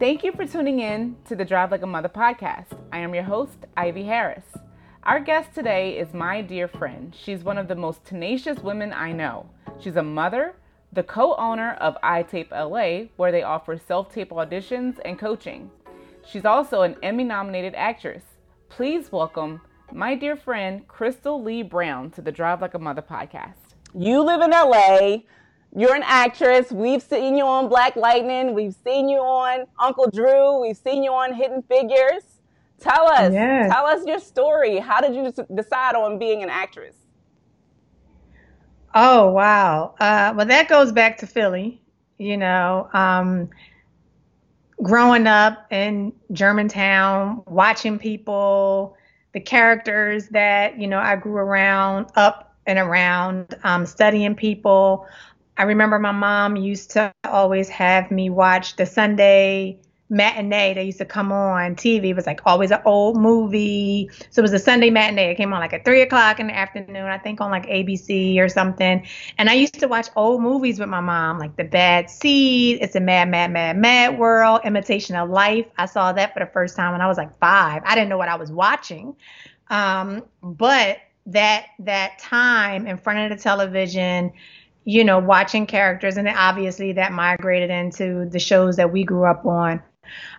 Thank you for tuning in to the Drive Like a Mother podcast. I am your host, Ivy Harris. Our guest today is my dear friend. She's one of the most tenacious women I know. She's a mother, the co owner of iTape LA, where they offer self tape auditions and coaching. She's also an Emmy nominated actress. Please welcome my dear friend, Crystal Lee Brown, to the Drive Like a Mother podcast. You live in LA. You're an actress. We've seen you on Black Lightning. We've seen you on Uncle Drew. We've seen you on Hidden Figures. Tell us, yes. tell us your story. How did you decide on being an actress? Oh wow. Uh, well, that goes back to Philly. You know, um, growing up in Germantown, watching people, the characters that you know I grew around, up and around, um, studying people. I remember my mom used to always have me watch the Sunday matinee that used to come on TV. It was like always an old movie. So it was a Sunday matinee. It came on like at three o'clock in the afternoon, I think on like ABC or something. And I used to watch old movies with my mom, like The Bad Seed, It's a Mad, Mad, Mad, Mad World, Imitation of Life. I saw that for the first time when I was like five. I didn't know what I was watching. Um, but that that time in front of the television, you know, watching characters, and obviously that migrated into the shows that we grew up on.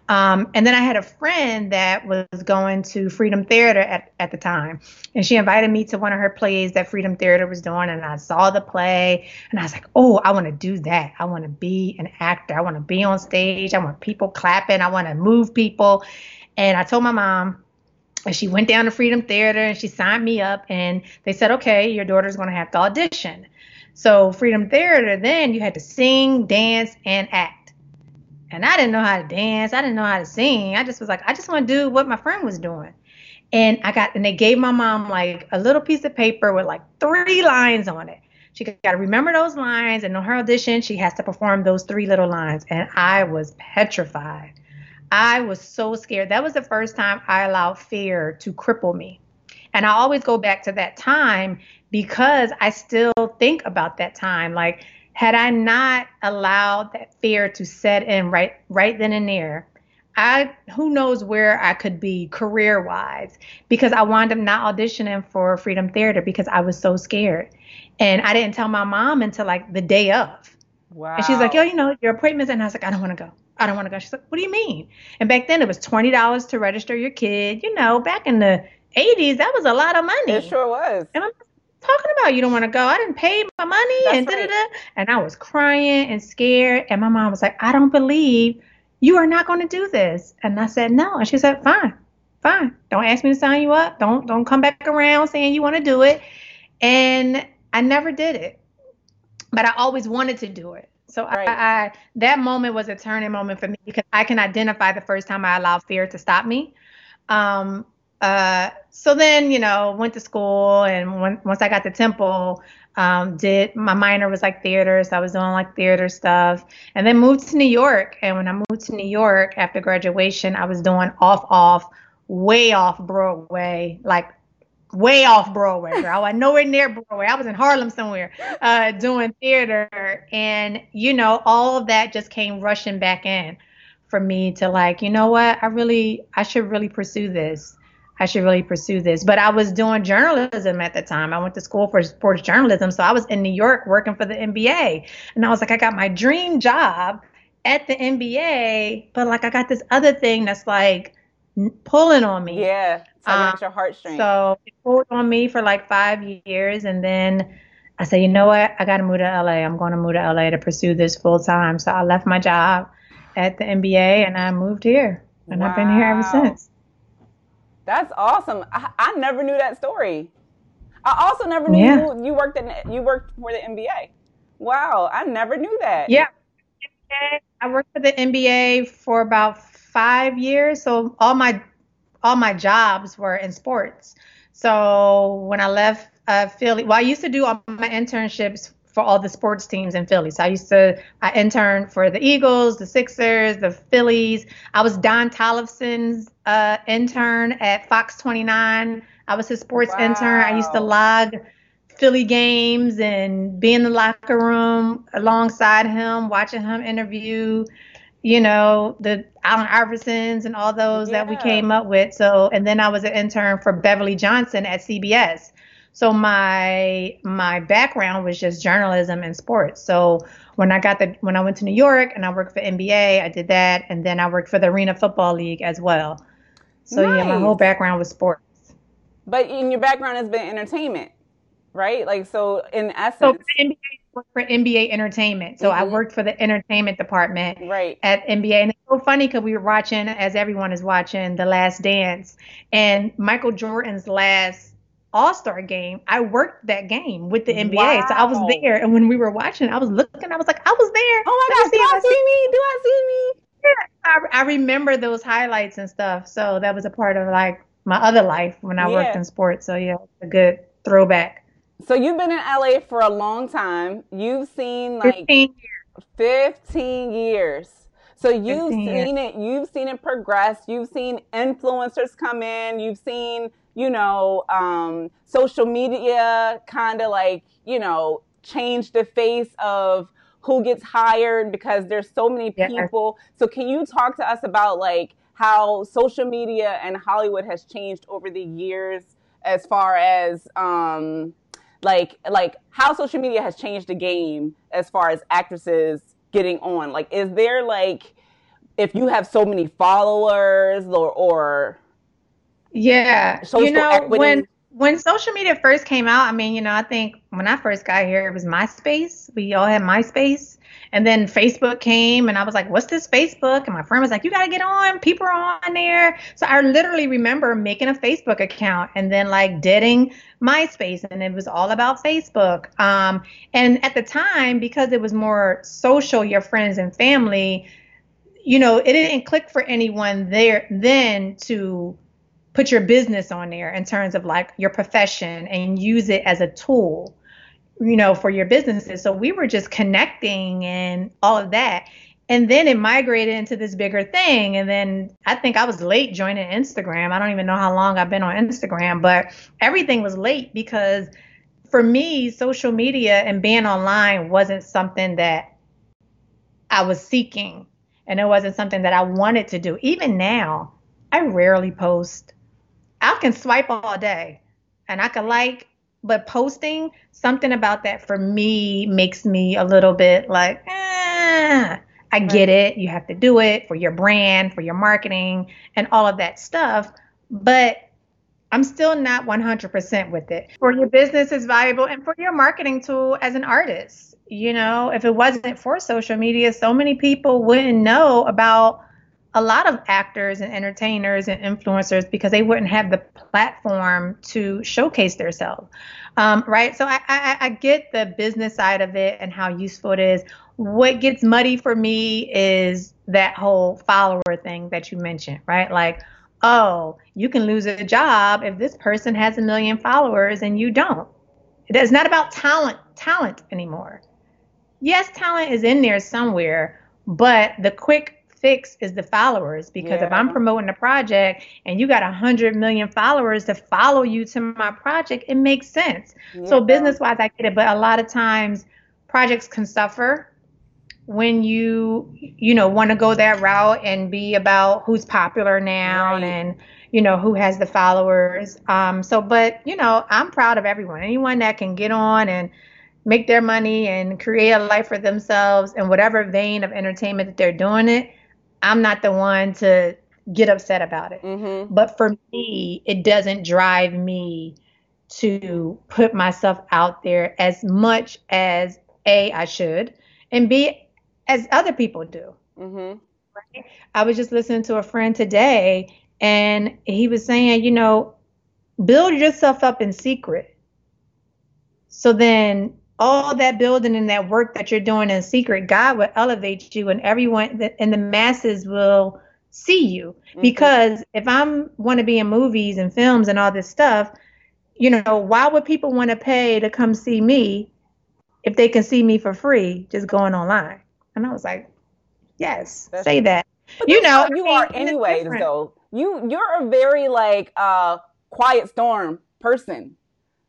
Um, and then I had a friend that was going to Freedom Theater at, at the time. And she invited me to one of her plays that Freedom Theater was doing. And I saw the play and I was like, oh, I want to do that. I want to be an actor. I want to be on stage. I want people clapping. I want to move people. And I told my mom, and she went down to Freedom Theater and she signed me up. And they said, okay, your daughter's going to have to audition. So, Freedom Theater, then you had to sing, dance, and act. And I didn't know how to dance. I didn't know how to sing. I just was like, I just want to do what my friend was doing. And I got, and they gave my mom like a little piece of paper with like three lines on it. She got to remember those lines, and on her audition, she has to perform those three little lines. And I was petrified. I was so scared. That was the first time I allowed fear to cripple me. And I always go back to that time because I still think about that time. Like, had I not allowed that fear to set in right right then and there, I who knows where I could be career wise because I wound up not auditioning for Freedom Theater because I was so scared. And I didn't tell my mom until like the day of. Wow. And she's like, yo, you know, your appointment's and I was like, I don't want to go. I don't want to go. She's like, what do you mean? And back then it was twenty dollars to register your kid. You know, back in the eighties, that was a lot of money. It sure was. And I'm talking about you don't want to go. I didn't pay my money That's and right. da da da. And I was crying and scared. And my mom was like, I don't believe you are not going to do this. And I said, no. And she said, fine, fine. Don't ask me to sign you up. Don't don't come back around saying you want to do it. And I never did it, but I always wanted to do it. So right. I, I that moment was a turning moment for me because I can identify the first time I allowed fear to stop me. Um, uh, so then, you know, went to school, and when, once I got to Temple, um, did my minor was like theater, so I was doing like theater stuff, and then moved to New York. And when I moved to New York after graduation, I was doing off, off, way off Broadway, like way off Broadway. I was nowhere near Broadway. I was in Harlem somewhere uh, doing theater, and you know, all of that just came rushing back in for me to like, you know what, I really, I should really pursue this. I should really pursue this. But I was doing journalism at the time. I went to school for sports journalism. So I was in New York working for the NBA. And I was like, I got my dream job at the NBA, but like I got this other thing that's like pulling on me. Yeah. Um, your heartstrings. So it pulled on me for like five years. And then I said, you know what? I got to move to LA. I'm going to move to LA to pursue this full time. So I left my job at the NBA and I moved here. And wow. I've been here ever since. That's awesome. I, I never knew that story. I also never knew yeah. you, you worked in you worked for the NBA. Wow, I never knew that. Yeah, I worked for the NBA for about five years. So all my all my jobs were in sports. So when I left uh, Philly, well, I used to do all my internships for all the sports teams in Philly. So I used to I interned for the Eagles, the Sixers, the Phillies. I was Don Tollefson's uh, intern at Fox 29. I was his sports wow. intern. I used to log Philly games and be in the locker room alongside him, watching him interview, you know, the Allen Iversons and all those yeah. that we came up with. So, and then I was an intern for Beverly Johnson at CBS. So my my background was just journalism and sports. So when I got the when I went to New York and I worked for NBA, I did that, and then I worked for the Arena Football League as well. So nice. yeah, my whole background was sports. But in your background has been entertainment, right? Like so, in essence. So for NBA, for NBA Entertainment. So mm-hmm. I worked for the entertainment department right. at NBA. And it's so funny because we were watching, as everyone is watching, The Last Dance. And Michael Jordan's last all Star game, I worked that game with the NBA. Wow. So I was there. And when we were watching, I was looking, I was like, I was there. Oh my gosh, do I see me? Do I see me? Yeah, I, I, remember those highlights and stuff. So that was a part of like my other life when I yeah. worked in sports. So yeah, a good throwback. So you've been in LA for a long time. You've seen like 15 years. 15 years. So you've seen years. it, you've seen it progress. You've seen influencers come in. You've seen you know, um, social media kind of like, you know, change the face of who gets hired because there's so many people. Yeah. So can you talk to us about like how social media and Hollywood has changed over the years as far as um like like how social media has changed the game as far as actresses getting on? Like is there like if you have so many followers or or yeah. Social you know, equity. when when social media first came out, I mean, you know, I think when I first got here, it was MySpace. We all had MySpace. And then Facebook came, and I was like, what's this Facebook? And my friend was like, you got to get on. People are on there. So I literally remember making a Facebook account and then like deading MySpace, and it was all about Facebook. Um, and at the time, because it was more social, your friends and family, you know, it didn't click for anyone there then to put your business on there in terms of like your profession and use it as a tool you know for your businesses. So we were just connecting and all of that. And then it migrated into this bigger thing. And then i think i was late joining instagram. I don't even know how long i've been on instagram but everything was late because for me social media and being online wasn't something that i was seeking. And it wasn't something that i wanted to do. Even now i rarely post I can swipe all day and I can like, but posting something about that for me makes me a little bit like, eh, I get it. You have to do it for your brand, for your marketing, and all of that stuff. But I'm still not 100% with it. For your business is valuable and for your marketing tool as an artist. You know, if it wasn't for social media, so many people wouldn't know about a lot of actors and entertainers and influencers because they wouldn't have the platform to showcase themselves. Um, right. So I, I, I get the business side of it and how useful it is. What gets muddy for me is that whole follower thing that you mentioned, right? Like, oh, you can lose a job if this person has a million followers and you don't. It's not about talent, talent anymore. Yes, talent is in there somewhere, but the quick fix is the followers because yeah. if I'm promoting a project and you got a hundred million followers to follow you to my project, it makes sense. Yeah. So business wise, I get it, but a lot of times projects can suffer when you you know want to go that route and be about who's popular now right. and you know who has the followers um so but you know i'm proud of everyone anyone that can get on and make their money and create a life for themselves in whatever vein of entertainment that they're doing it I'm not the one to get upset about it. Mm-hmm. But for me, it doesn't drive me to put myself out there as much as A, I should, and B, as other people do. Mm-hmm. Right? I was just listening to a friend today, and he was saying, you know, build yourself up in secret. So then all that building and that work that you're doing in secret, God will elevate you and everyone and the masses will see you. Mm-hmm. Because if I'm want to be in movies and films and all this stuff, you know, why would people want to pay to come see me if they can see me for free just going online? And I was like, yes, that's say that. you know, you are anyway, though. You you're a very like uh quiet storm person.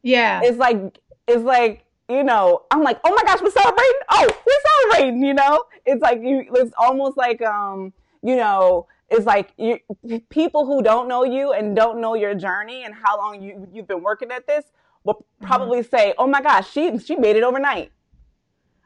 Yeah. It's like it's like you know, I'm like, oh my gosh, we're celebrating. Oh, we're celebrating. You know, it's like you. It's almost like um, you know, it's like you people who don't know you and don't know your journey and how long you you've been working at this will mm-hmm. probably mm-hmm. say, oh my gosh, she she made it overnight,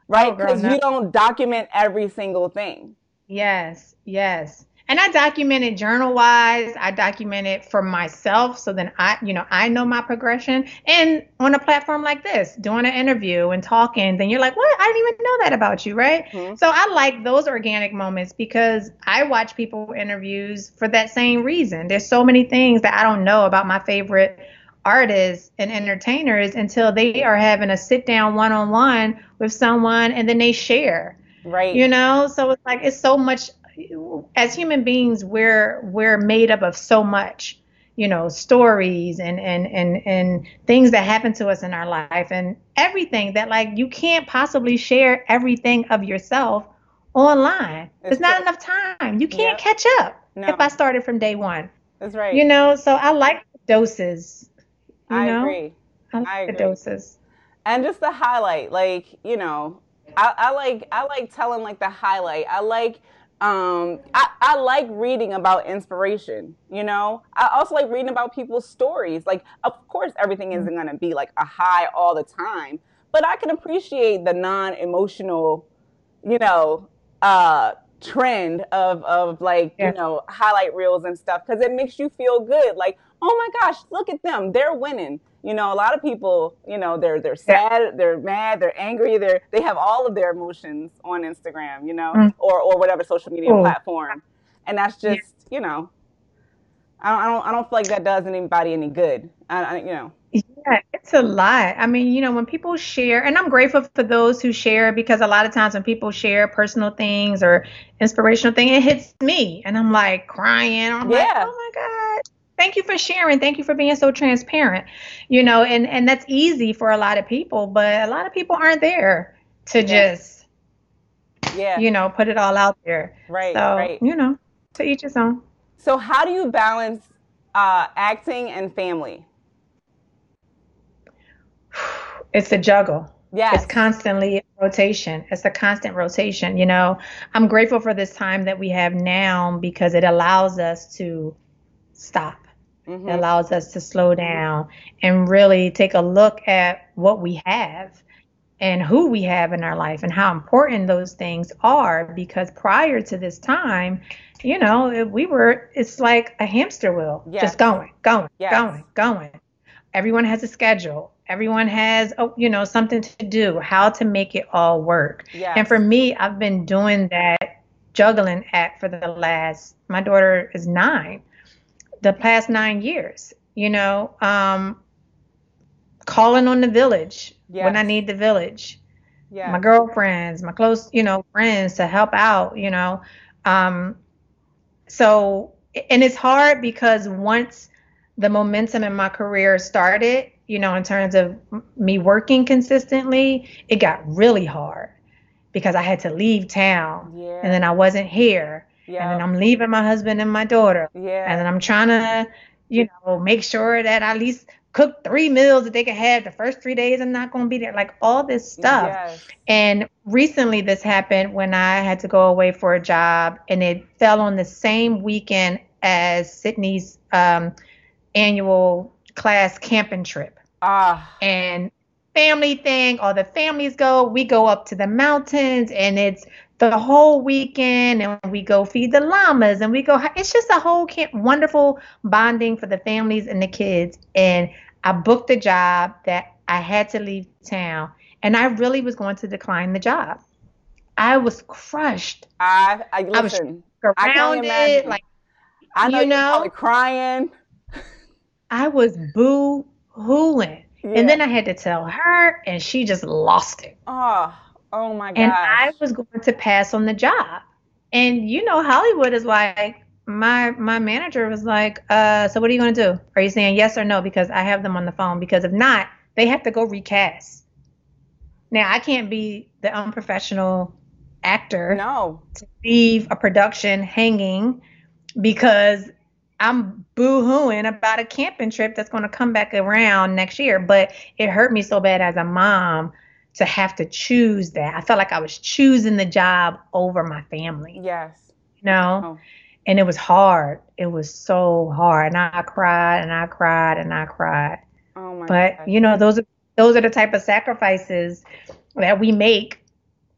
right? Because oh, you don't document every single thing. Yes, yes and I document it journal wise. I document it for myself so then I, you know, I know my progression. And on a platform like this, doing an interview and talking, then you're like, what? I didn't even know that about you, right? Mm-hmm. So I like those organic moments because I watch people interviews for that same reason. There's so many things that I don't know about my favorite artists and entertainers until they are having a sit down one on one with someone and then they share. Right. You know, so it's like it's so much as human beings, we're we're made up of so much, you know, stories and and and and things that happen to us in our life, and everything that like you can't possibly share everything of yourself online. It's There's not enough time. You can't catch up no. if I started from day one. That's right. You know, so I like doses. You I know? agree. I like I agree. the doses. And just the highlight, like, you know, I, I like I like telling like the highlight. I like um I, I like reading about inspiration you know? I also like reading about people's stories. Like of course everything isn't going to be like a high all the time but i can appreciate the non-emotional you know uh trend of of like yeah. you know highlight reels and stuff because it makes you feel good. Like oh my gosh look at them. They're winning you know, a lot of people, you know, they're they're sad, yeah. they're mad, they're angry, they're they have all of their emotions on Instagram, you know, mm. or or whatever social media Ooh. platform, and that's just yeah. you know, I don't, I don't I don't feel like that does anybody any good. I, I, you know. Yeah, it's a lot. I mean, you know, when people share, and I'm grateful for those who share because a lot of times when people share personal things or inspirational thing, it hits me, and I'm like crying. I'm yeah. like, oh my god thank you for sharing. Thank you for being so transparent you know and and that's easy for a lot of people but a lot of people aren't there to yeah. just yeah. you know put it all out there. Right so right. you know to each his own. So how do you balance uh, acting and family? It's a juggle. Yeah it's constantly rotation. It's a constant rotation you know. I'm grateful for this time that we have now because it allows us to stop Mm-hmm. It allows us to slow down and really take a look at what we have and who we have in our life and how important those things are. Because prior to this time, you know, we were, it's like a hamster wheel, yes. just going, going, yes. going, going. Everyone has a schedule. Everyone has, oh, you know, something to do, how to make it all work. Yes. And for me, I've been doing that juggling act for the last, my daughter is nine the past nine years. You know, um, calling on the village yes. when I need the village. Yes. My girlfriends, my close, you know, friends to help out. You know, um, so and it's hard because once the momentum in my career started, you know, in terms of me working consistently, it got really hard because I had to leave town yeah. and then I wasn't here yeah. And then I'm leaving my husband and my daughter. Yeah. And then I'm trying to, you know, make sure that I at least cook three meals that they can have the first three days. I'm not going to be there. Like all this stuff. Yes. And recently this happened when I had to go away for a job and it fell on the same weekend as Sydney's um, annual class camping trip. Ah. And family thing, all the families go. We go up to the mountains and it's the whole weekend and we go feed the llamas and we go it's just a whole camp, wonderful bonding for the families and the kids. And i booked a job that i had to leave town and i really was going to decline the job. I was crushed. I i, listen, I was I it like I know you know? crying. I was boo hooing yeah. and then i had to tell her and she just lost it. Oh Oh my god. And I was going to pass on the job. And you know, Hollywood is like my my manager was like, uh, so what are you gonna do? Are you saying yes or no? Because I have them on the phone. Because if not, they have to go recast. Now I can't be the unprofessional actor no to leave a production hanging because I'm boo-hooing about a camping trip that's going to come back around next year. But it hurt me so bad as a mom to have to choose that. I felt like I was choosing the job over my family. Yes. You know? Oh. And it was hard. It was so hard. And I cried and I cried and I cried. Oh my But gosh. you know, those are those are the type of sacrifices that we make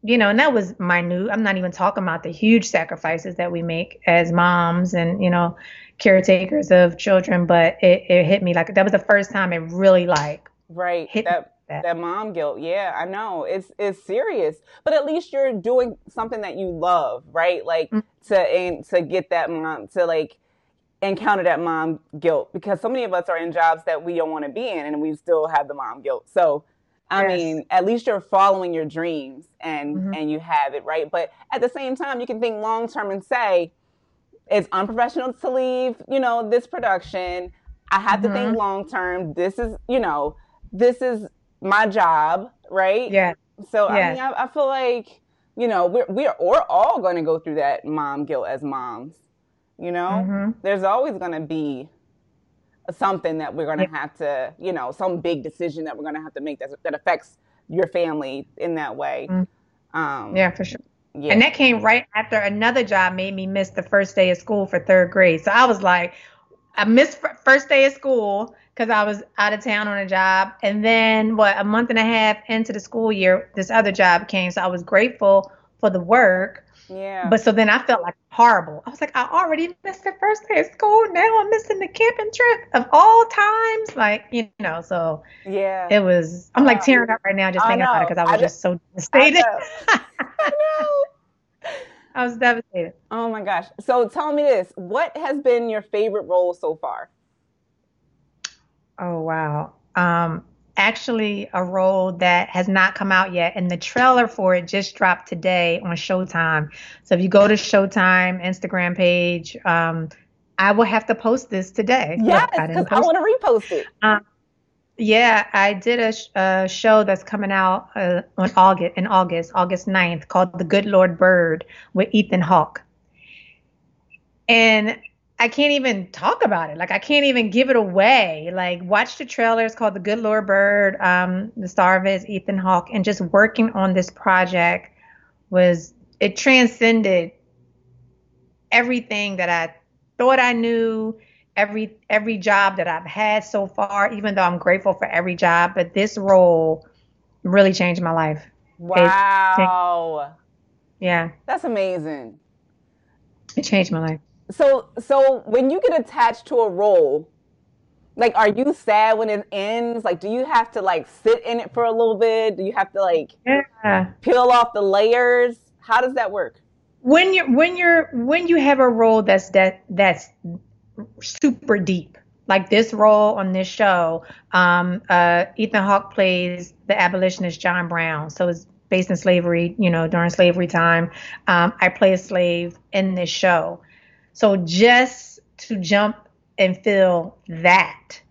you know, and that was minute. I'm not even talking about the huge sacrifices that we make as moms and, you know, caretakers of children, but it, it hit me like that was the first time it really like right hit that, that that mom guilt. Yeah, I know. It's it's serious. But at least you're doing something that you love, right? Like mm-hmm. to and to get that mom to like encounter that mom guilt because so many of us are in jobs that we don't want to be in and we still have the mom guilt. So I yes. mean, at least you're following your dreams and mm-hmm. and you have it right. But at the same time, you can think long term and say it's unprofessional to leave. You know, this production. I have mm-hmm. to think mm-hmm. long term. This is, you know, this is my job, right? Yeah. So yeah. I mean, I, I, feel like you know we're we're we're all going to go through that mom guilt as moms. You know, mm-hmm. there's always going to be something that we're going to have to, you know, some big decision that we're going to have to make that that affects your family in that way. Mm-hmm. Um, yeah, for sure. Yeah. And that came right after another job made me miss the first day of school for third grade. So I was like, I missed first day of school because I was out of town on a job. And then, what, a month and a half into the school year, this other job came. So I was grateful for the work. Yeah. But so then I felt like horrible. I was like, I already missed the first day of school. Now I'm missing the camping trip of all times. Like, you know, so yeah, it was. I'm like tearing up right now just thinking about it because I was I just so devastated. I. I know. I was devastated. Oh my gosh. So tell me this: What has been your favorite role so far? Oh wow. Um, actually a role that has not come out yet, and the trailer for it just dropped today on Showtime. So if you go to Showtime Instagram page, um, I will have to post this today. Yes, because I, I want to repost it. Um, yeah, I did a, sh- a show that's coming out uh, on August in August, August 9th, called The Good Lord Bird with Ethan Hawke. And I can't even talk about it. Like I can't even give it away. Like watch the trailers called The Good Lord Bird. Um, the star of it is Ethan Hawke, and just working on this project was it transcended everything that I thought I knew, every every job that I've had so far. Even though I'm grateful for every job, but this role really changed my life. Wow. It, yeah. That's amazing. It changed my life so so when you get attached to a role like are you sad when it ends? Like do you have to like sit in it for a little bit? Do you have to like yeah. peel off the layers? How does that work? When you're when you're when you have a role that's that that's super deep like this role on this show um, uh, ethan hawke plays the abolitionist john brown. So it's based in slavery you know during slavery time. Um, i play a slave in this show so just to jump and feel that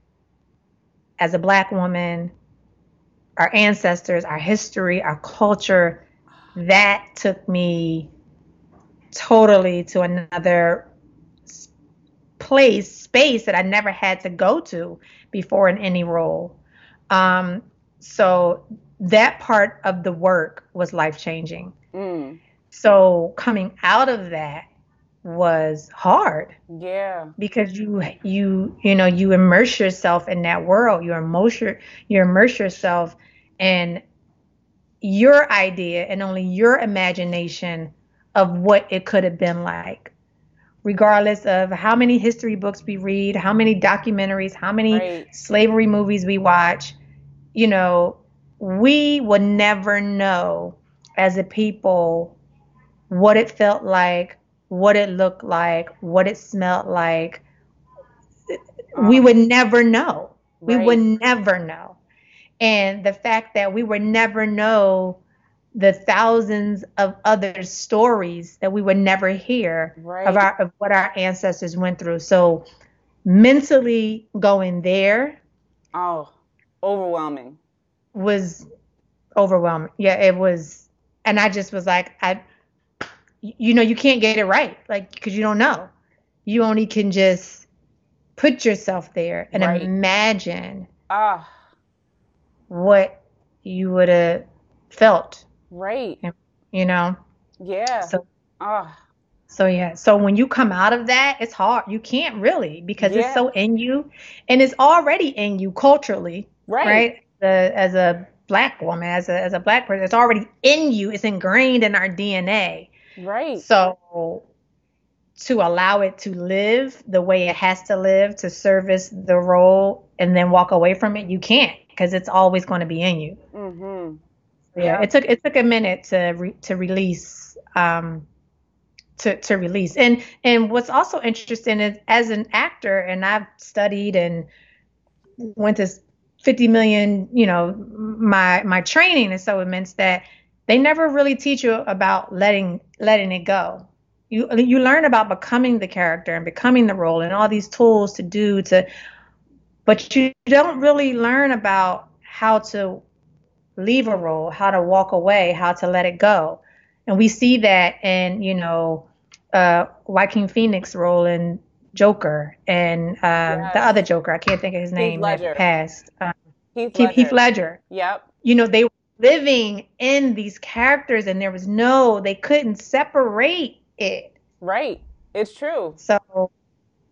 as a black woman, our ancestors, our history, our culture, that took me totally to another place, space that I never had to go to before in any role. Um, so that part of the work was life changing. Mm. So coming out of that, was hard. Yeah. Because you you you know you immerse yourself in that world. You immerse your, you immerse yourself in your idea and only your imagination of what it could have been like. Regardless of how many history books we read, how many documentaries, how many right. slavery movies we watch, you know, we will never know as a people what it felt like what it looked like, what it smelled like. we would never know. We right. would never know. And the fact that we would never know the thousands of other stories that we would never hear right. of our of what our ancestors went through. So mentally going there oh overwhelming was overwhelming yeah it was and i just was like i you know you can't get it right like because you don't know you only can just put yourself there and right. imagine ah. what you would have felt. Right. You know. Yeah. So. Oh. So yeah. So when you come out of that, it's hard. You can't really because yeah. it's so in you, and it's already in you culturally. Right. Right. The, as a black woman, as a as a black person, it's already in you. It's ingrained in our DNA. Right. So to allow it to live the way it has to live to service the role and then walk away from it, you can't because it's always going to be in you. Mm-hmm. Yeah, yeah, it took it took a minute to re, to release um, to to release. And and what's also interesting is as an actor, and I've studied and went to 50 million, you know, my my training is so immense that they never really teach you about letting letting it go. You you learn about becoming the character and becoming the role and all these tools to do to but you don't really learn about how to leave a role, how to walk away, how to let it go. And we see that in, you know, uh, Joaquin Phoenix role in Joker and um, yes. the other Joker. I can't think of his name. Ledger. Passed. Um, Heath, Ledger. Heath Ledger. Yep. You know, they were living in these characters and there was no, they couldn't separate it. Right. It's true. So,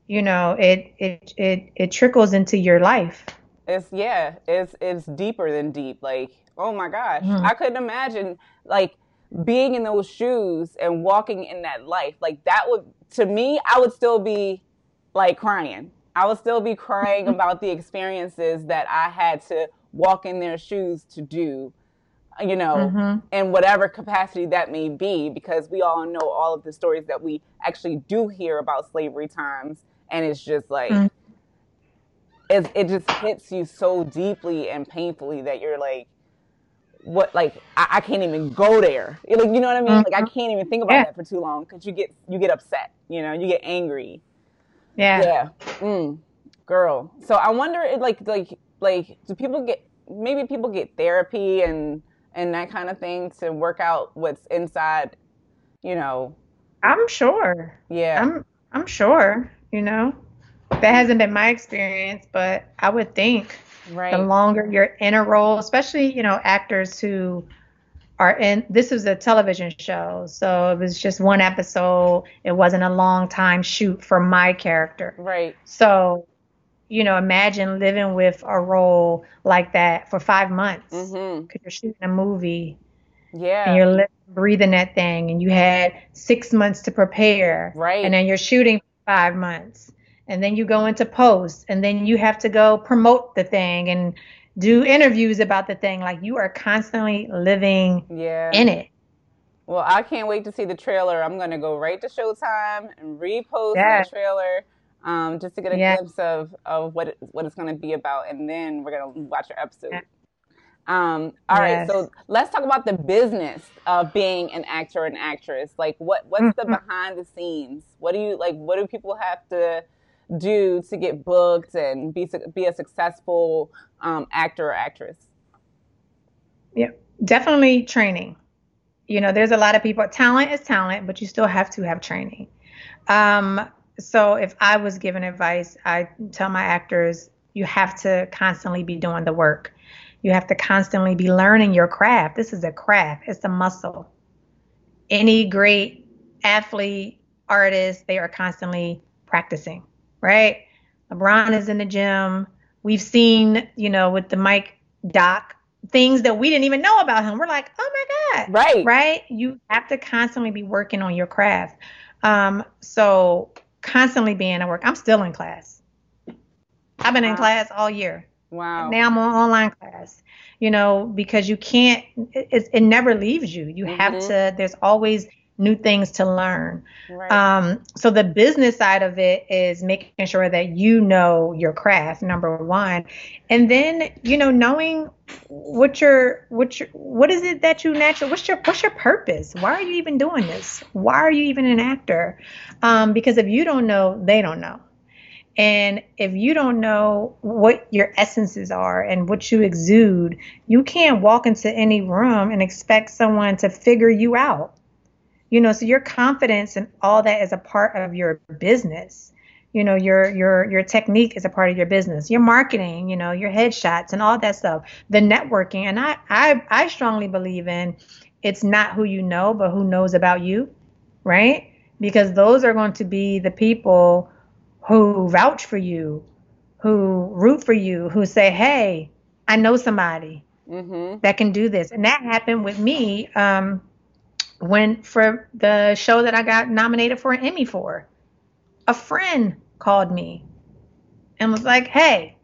you know, it it it it trickles into your life. It's yeah, it's it's deeper than deep. Like, oh my gosh. Mm. I couldn't imagine like being in those shoes and walking in that life. Like that would to me, I would still be like crying. I would still be crying about the experiences that I had to walk in their shoes to do, you know, mm-hmm. in whatever capacity that may be, because we all know all of the stories that we actually do hear about slavery times. And it's just like, mm-hmm. it, it just hits you so deeply and painfully that you're like, what like I, I, can't even go there. Like you know what I mean? Mm-hmm. Like I mm-hmm. can't even think about yeah. that for too long because you get you get upset. You know, you get angry. Yeah. Yeah. Mm, girl. So I wonder, like like like do people get maybe people get therapy and and that kind of thing to work out what's inside. You know. I'm sure. Yeah. I'm I'm sure. You know, that hasn't been my experience, but I would think Right. The longer you're in a role, especially, you know, actors who are in this was a television show, so it was just one episode. It wasn't a long time shoot for my character. Right. So, you know, imagine living with a role like that for five months because mm-hmm. you're shooting a movie. Yeah. And you're living, breathing that thing, and you had six months to prepare. Right. And then you're shooting five months and then you go into post and then you have to go promote the thing and do interviews about the thing like you are constantly living yeah. in it well i can't wait to see the trailer i'm going to go right to showtime and repost yeah. the trailer um, just to get a yeah. glimpse of, of what it, what it's going to be about and then we're going to watch your episode yeah. Um, all yes. right, so let's talk about the business of being an actor and actress. Like, what what's mm-hmm. the behind the scenes? What do you like? What do people have to do to get booked and be be a successful um, actor or actress? Yeah, definitely training. You know, there's a lot of people. Talent is talent, but you still have to have training. Um, so if I was given advice, I tell my actors, you have to constantly be doing the work. You have to constantly be learning your craft. This is a craft. It's a muscle. Any great athlete, artist, they are constantly practicing right? LeBron is in the gym. We've seen, you know, with the Mike Doc, things that we didn't even know about him. We're like, oh my God. Right. Right. You have to constantly be working on your craft. Um, so constantly being at work. I'm still in class. I've been wow. in class all year. Wow. Now I'm on online class, you know, because you can't, it, it never leaves you. You mm-hmm. have to, there's always new things to learn. Right. Um, so the business side of it is making sure that you know your craft, number one, and then you know knowing what your what your what is it that you naturally what's your what's your purpose? Why are you even doing this? Why are you even an actor? Um, because if you don't know, they don't know. And if you don't know what your essences are and what you exude, you can't walk into any room and expect someone to figure you out you know so your confidence and all that is a part of your business. You know your your your technique is a part of your business. Your marketing you know your headshots and all that stuff. The networking and i i i strongly believe in it's not who you know but who knows about you right? Because those are going to be the people who vouch for you who root for you who say hey i know somebody mm-hmm. that can do this. And that happened with me um when for the show that i got nominated for an emmy for a friend called me and was like, hey,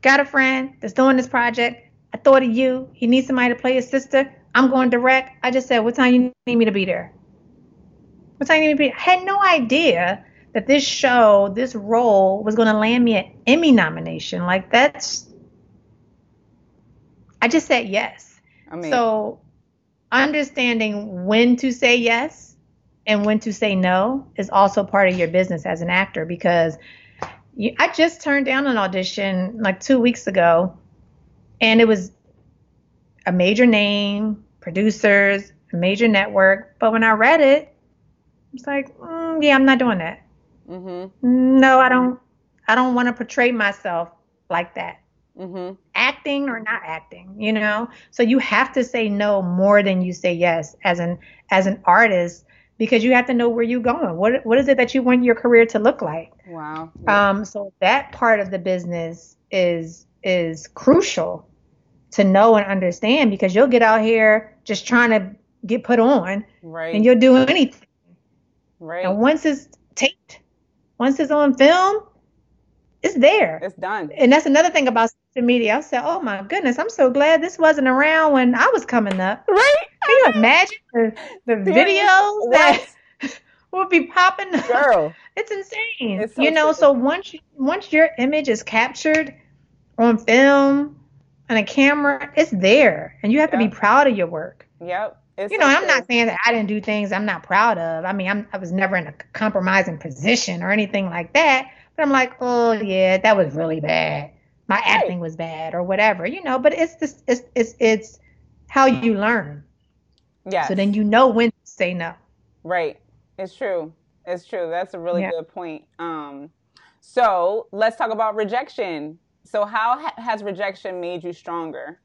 got a friend that's doing this project. I thought of you. He needs somebody to play his sister. I'm going direct. I just said, what time you need me to be there? What time you need me to be? I had no idea that this show, this role was going to land me an Emmy nomination. Like that's, I just said yes. I mean, so understanding when to say yes and when to say no is also part of your business as an actor because you, I just turned down an audition like two weeks ago and it was a major name, producers, a major network. But when I read it, it's like, mm, yeah, I'm not doing that. Mm-hmm. No, I don't. I don't want to portray myself like that. Mm-hmm. Acting or not acting, you know. So you have to say no more than you say yes as an as an artist because you have to know where you're going. What what is it that you want your career to look like? Wow. Um, so that part of the business is is crucial to know and understand because you'll get out here just trying to get put on, right? And you'll do anything, right? And once it's taped, once it's on film, it's there. It's done. And that's another thing about media. I said, oh my goodness, I'm so glad this wasn't around when I was coming up. Right. Can you imagine the, the videos that would be popping? up? Girl, it's insane. It's so you know, so once you, once your image is captured on film on a camera, it's there, and you have yep. to be proud of your work. Yep. It's you know, so I'm not saying that I didn't do things I'm not proud of. I mean, I'm, I was never in a compromising position or anything like that. But I'm like, oh yeah, that was really bad. My right. acting was bad or whatever, you know. But it's this, it's it's it's how you learn. Yeah. So then you know when to say no. Right. It's true. It's true. That's a really yeah. good point. Um, so let's talk about rejection. So how ha- has rejection made you stronger?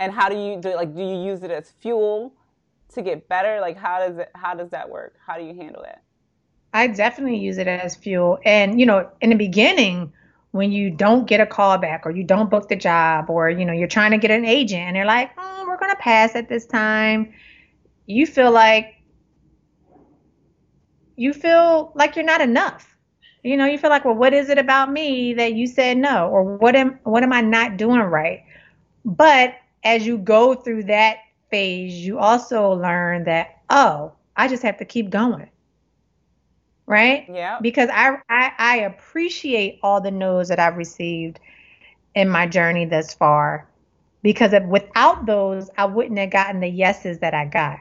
And how do you do? Like, do you use it as fuel to get better? Like, how does it? How does that work? How do you handle that? I definitely use it as fuel. And you know, in the beginning, when you don't get a call back or you don't book the job or you know you're trying to get an agent and they're like oh, we're going to pass at this time you feel like you feel like you're not enough. You know you feel like well what is it about me that you said no? or what am what am i not doing right? But as you go through that phase you also learn that oh i just have to keep going right? Yeah. Because I, I I appreciate all the no's that I've received in my journey thus far. Because if, without those, I wouldn't have gotten the yeses that I got.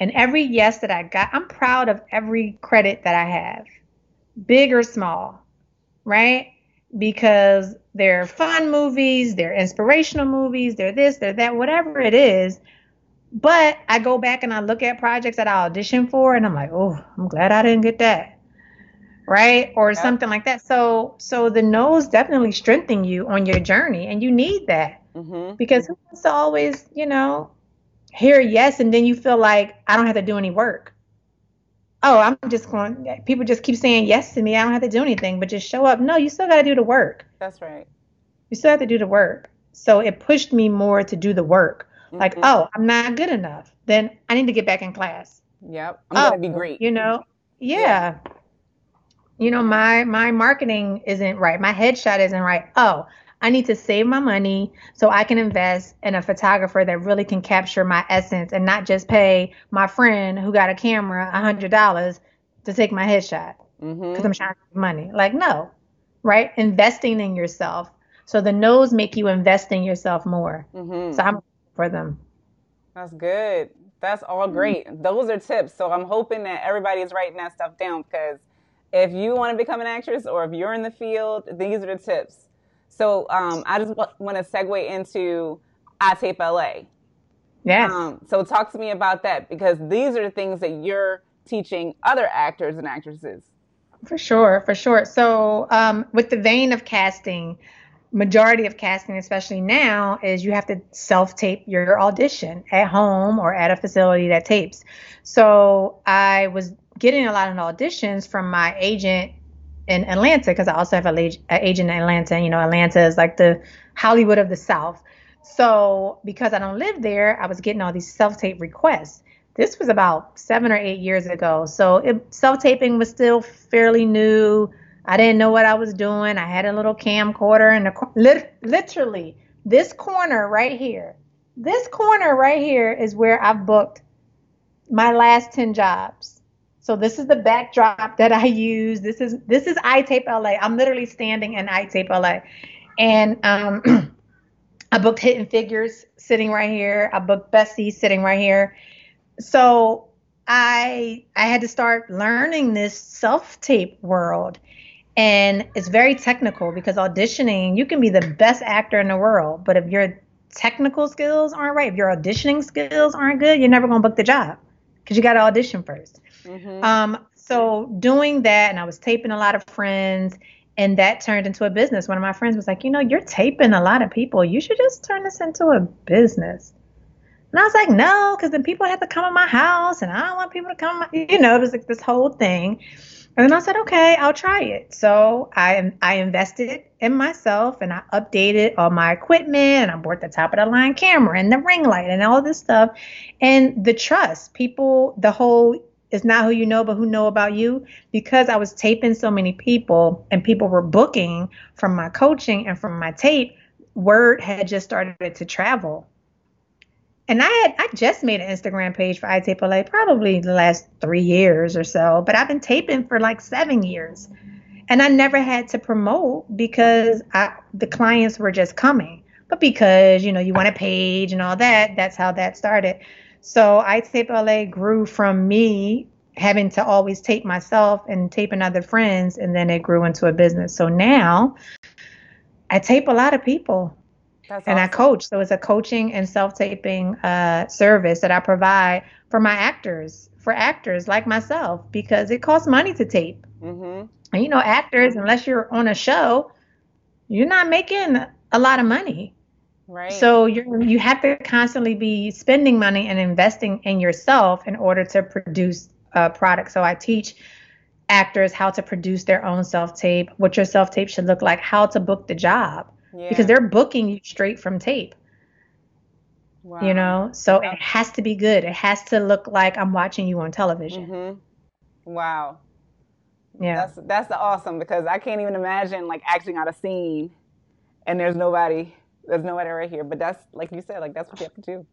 And every yes that I got, I'm proud of every credit that I have, big or small, right? Because they're fun movies, they're inspirational movies, they're this, they're that, whatever it is. But I go back and I look at projects that I auditioned for and I'm like, oh, I'm glad I didn't get that. Right? Or something like that. So so the no's definitely strengthen you on your journey and you need that. Mm-hmm. Because who wants to always, you know, hear yes and then you feel like I don't have to do any work. Oh, I'm just going people just keep saying yes to me. I don't have to do anything, but just show up. No, you still gotta do the work. That's right. You still have to do the work. So it pushed me more to do the work like, mm-hmm. oh, I'm not good enough. Then I need to get back in class. Yep. I'm oh, gonna be great. You know? Yeah. yeah. You know, my my marketing isn't right. My headshot isn't right. Oh, I need to save my money so I can invest in a photographer that really can capture my essence and not just pay my friend who got a camera a hundred dollars to take my headshot because mm-hmm. I'm trying to save money. Like, no, right? Investing in yourself. So the no's make you invest in yourself more. Mm-hmm. So I'm for them. That's good. That's all mm-hmm. great. Those are tips. So I'm hoping that everybody is writing that stuff down because if you want to become an actress or if you're in the field, these are the tips. So um, I just want to segue into iTape LA. Yes. Um, so talk to me about that because these are the things that you're teaching other actors and actresses. For sure, for sure. So, um, with the vein of casting, majority of casting, especially now, is you have to self tape your audition at home or at a facility that tapes. So, I was getting a lot of auditions from my agent in Atlanta because I also have an agent in Atlanta. You know, Atlanta is like the Hollywood of the South. So, because I don't live there, I was getting all these self tape requests. This was about seven or eight years ago. So, self taping was still fairly new. I didn't know what I was doing. I had a little camcorder and the, literally this corner right here. This corner right here is where I've booked my last 10 jobs. So this is the backdrop that I use. This is this is iTape LA. I'm literally standing in iTape LA. And um I booked Hidden Figures sitting right here. I booked Bessie sitting right here. So I I had to start learning this self-tape world. And it's very technical because auditioning, you can be the best actor in the world, but if your technical skills aren't right, if your auditioning skills aren't good, you're never going to book the job because you got to audition 1st mm-hmm. Um, so doing that, and I was taping a lot of friends, and that turned into a business. One of my friends was like, you know, you're taping a lot of people. You should just turn this into a business. And I was like, no, because then people have to come in my house, and I don't want people to come. My, you know, it was like this whole thing. And then I said, okay, I'll try it. So I I invested in myself and I updated all my equipment and I bought the top of the line camera and the ring light and all this stuff. And the trust, people, the whole is not who you know, but who know about you. Because I was taping so many people and people were booking from my coaching and from my tape, word had just started to travel and I had I just made an Instagram page for iTape LA probably the last three years or so, but I've been taping for like seven years, and I never had to promote because I, the clients were just coming. But because you know you want a page and all that, that's how that started. So iTape LA grew from me having to always tape myself and taping other friends, and then it grew into a business. So now I tape a lot of people that's and awesome. I coach. So it's a coaching and self taping uh, service that I provide for my actors, for actors like myself, because it costs money to tape. Mm-hmm. And you know, actors, unless you're on a show, you're not making a lot of money. Right. So you you have to constantly be spending money and investing in yourself in order to produce a product. So I teach actors how to produce their own self tape, what your self tape should look like, how to book the job yeah. because they're booking you straight from tape. Wow. You know, so wow. it has to be good. It has to look like I'm watching you on television. Mm-hmm. Wow. Yeah. That's that's awesome because I can't even imagine like acting out a scene and there's nobody there's nobody right here. But that's like you said, like that's what you have to do.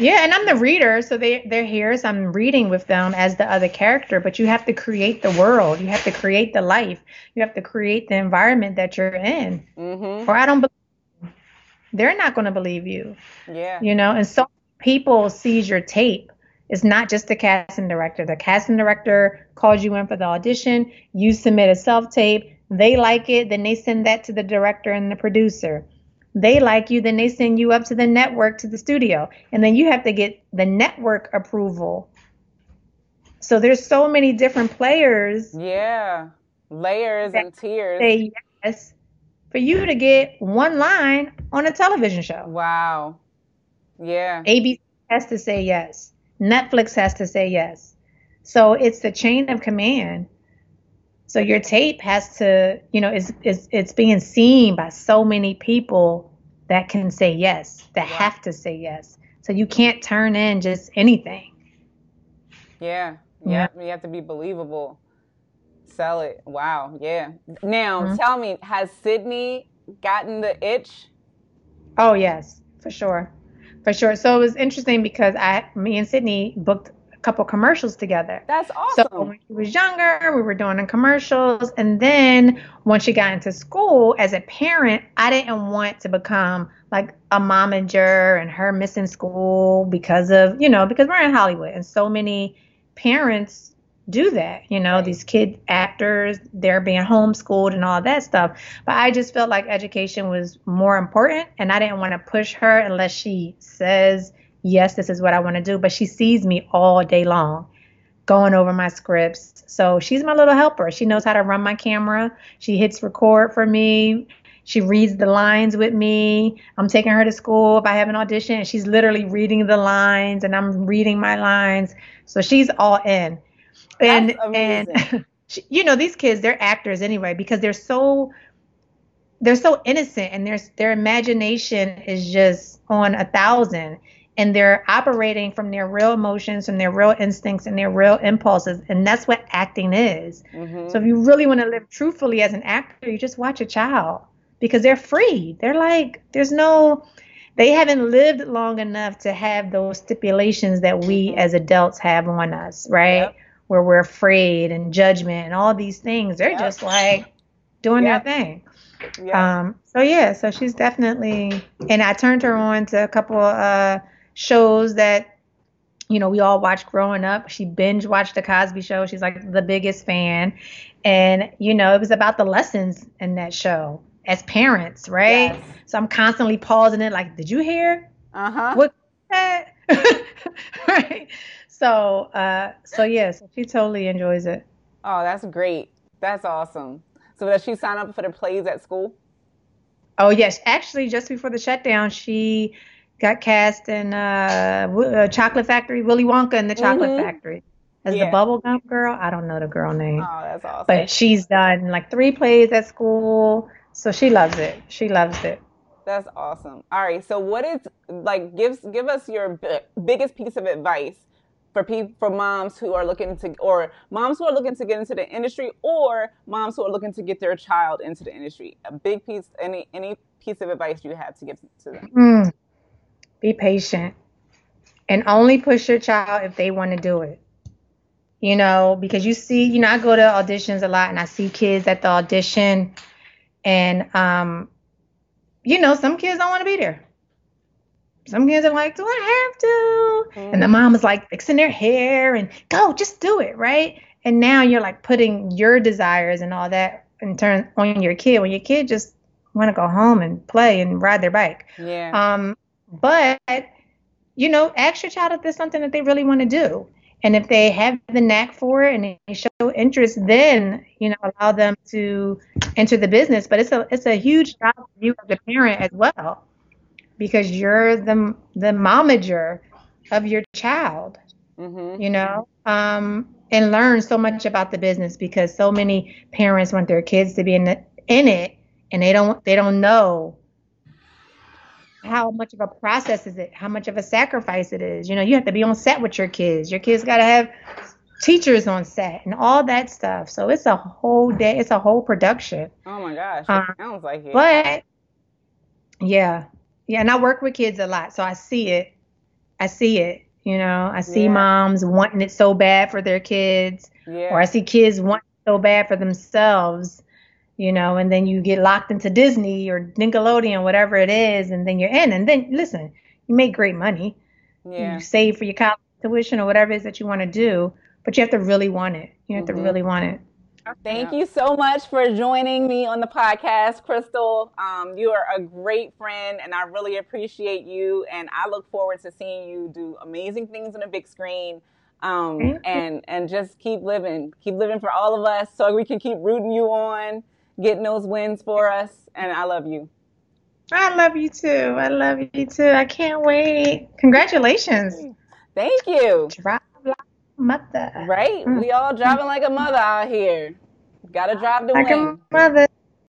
Yeah, and I'm the reader, so they they're here, so I'm reading with them as the other character. But you have to create the world, you have to create the life, you have to create the environment that you're in. Mm-hmm. Or I don't believe they're not going to believe you. Yeah, you know, and so people sees your tape. It's not just the casting director. The casting director calls you in for the audition. You submit a self tape. They like it, then they send that to the director and the producer they like you, then they send you up to the network to the studio. And then you have to get the network approval. So there's so many different players. Yeah. Layers and tiers. Say yes for you to get one line on a television show. Wow. Yeah. ABC has to say yes. Netflix has to say yes. So it's the chain of command. So your tape has to, you know, is is it's being seen by so many people that can say yes, that wow. have to say yes. So you can't turn in just anything. Yeah. Yeah. You have to be believable. Sell it. Wow. Yeah. Now mm-hmm. tell me, has Sydney gotten the itch? Oh yes, for sure. For sure. So it was interesting because I me and Sydney booked couple commercials together. That's awesome. So when she was younger, we were doing the commercials. And then once she got into school, as a parent, I didn't want to become like a momager and her missing school because of, you know, because we're in Hollywood and so many parents do that. You know, these kid actors, they're being homeschooled and all that stuff. But I just felt like education was more important and I didn't want to push her unless she says, yes, this is what I want to do. But she sees me all day long going over my scripts. So she's my little helper. She knows how to run my camera. She hits record for me. She reads the lines with me. I'm taking her to school if I have an audition, and she's literally reading the lines, and I'm reading my lines. So she's all in. And and she, you know these kids, they're actors anyway because they're so they're so innocent and their their imagination is just on a thousand and they're operating from their real emotions and their real instincts and their real impulses and that's what acting is mm-hmm. so if you really want to live truthfully as an actor you just watch a child because they're free they're like there's no they haven't lived long enough to have those stipulations that we mm-hmm. as adults have on us right yep. where we're afraid and judgment and all these things they're yep. just like doing yep. their thing. Um, so yeah, so she's definitely, and I turned her on to a couple uh, shows that, you know, we all watched growing up. She binge watched the Cosby Show. She's like the biggest fan, and you know, it was about the lessons in that show as parents, right? Yes. So I'm constantly pausing it, like, did you hear? Uh huh. What? right. So, uh, so yeah, so she totally enjoys it. Oh, that's great. That's awesome. So does she sign up for the plays at school? Oh yes, actually, just before the shutdown, she got cast in uh, uh Chocolate Factory, Willy Wonka in the Chocolate mm-hmm. Factory as yeah. the bubblegum girl. I don't know the girl name. Oh, that's awesome. But she's done like three plays at school, so she loves it. She loves it. That's awesome. All right, so what is like gives give us your b- biggest piece of advice for people for moms who are looking to or moms who are looking to get into the industry or moms who are looking to get their child into the industry a big piece any any piece of advice you have to give to them mm. Be patient and only push your child if they want to do it you know because you see you know i go to auditions a lot and i see kids at the audition and um you know some kids don't want to be there some kids are like, do I have to? Mm-hmm. And the mm-hmm. mom is like fixing their hair and go, just do it, right? And now you're like putting your desires and all that in turn on your kid when your kid just want to go home and play and ride their bike. Yeah. Um, but you know, ask your child if there's something that they really want to do. And if they have the knack for it and they show interest, then you know allow them to enter the business. But it's a it's a huge job for you as a parent as well because you're the the momager of your child. Mm-hmm. You know, um, and learn so much about the business because so many parents want their kids to be in the, in it, and they don't they don't know how much of a process is it, how much of a sacrifice it is. You know, you have to be on set with your kids. Your kids got to have teachers on set and all that stuff. So it's a whole day. It's a whole production. Oh my gosh, um, sounds like it. But yeah, yeah, and I work with kids a lot, so I see it. I see it. You know, I see yeah. moms wanting it so bad for their kids, yeah. or I see kids wanting so bad for themselves. You know, and then you get locked into Disney or Nickelodeon, whatever it is, and then you're in. And then listen, you make great money. Yeah. You save for your college tuition or whatever it is that you want to do, but you have to really want it. You have mm-hmm. to really want it. Thank you so much for joining me on the podcast, Crystal. Um, you are a great friend, and I really appreciate you. And I look forward to seeing you do amazing things on the big screen. Um, and and just keep living, keep living for all of us, so we can keep rooting you on, getting those wins for us. And I love you. I love you too. I love you too. I can't wait. Congratulations. Thank you. Drop mother. Right? Mm. We all driving like a mother out here. Gotta drive to like win. A mother.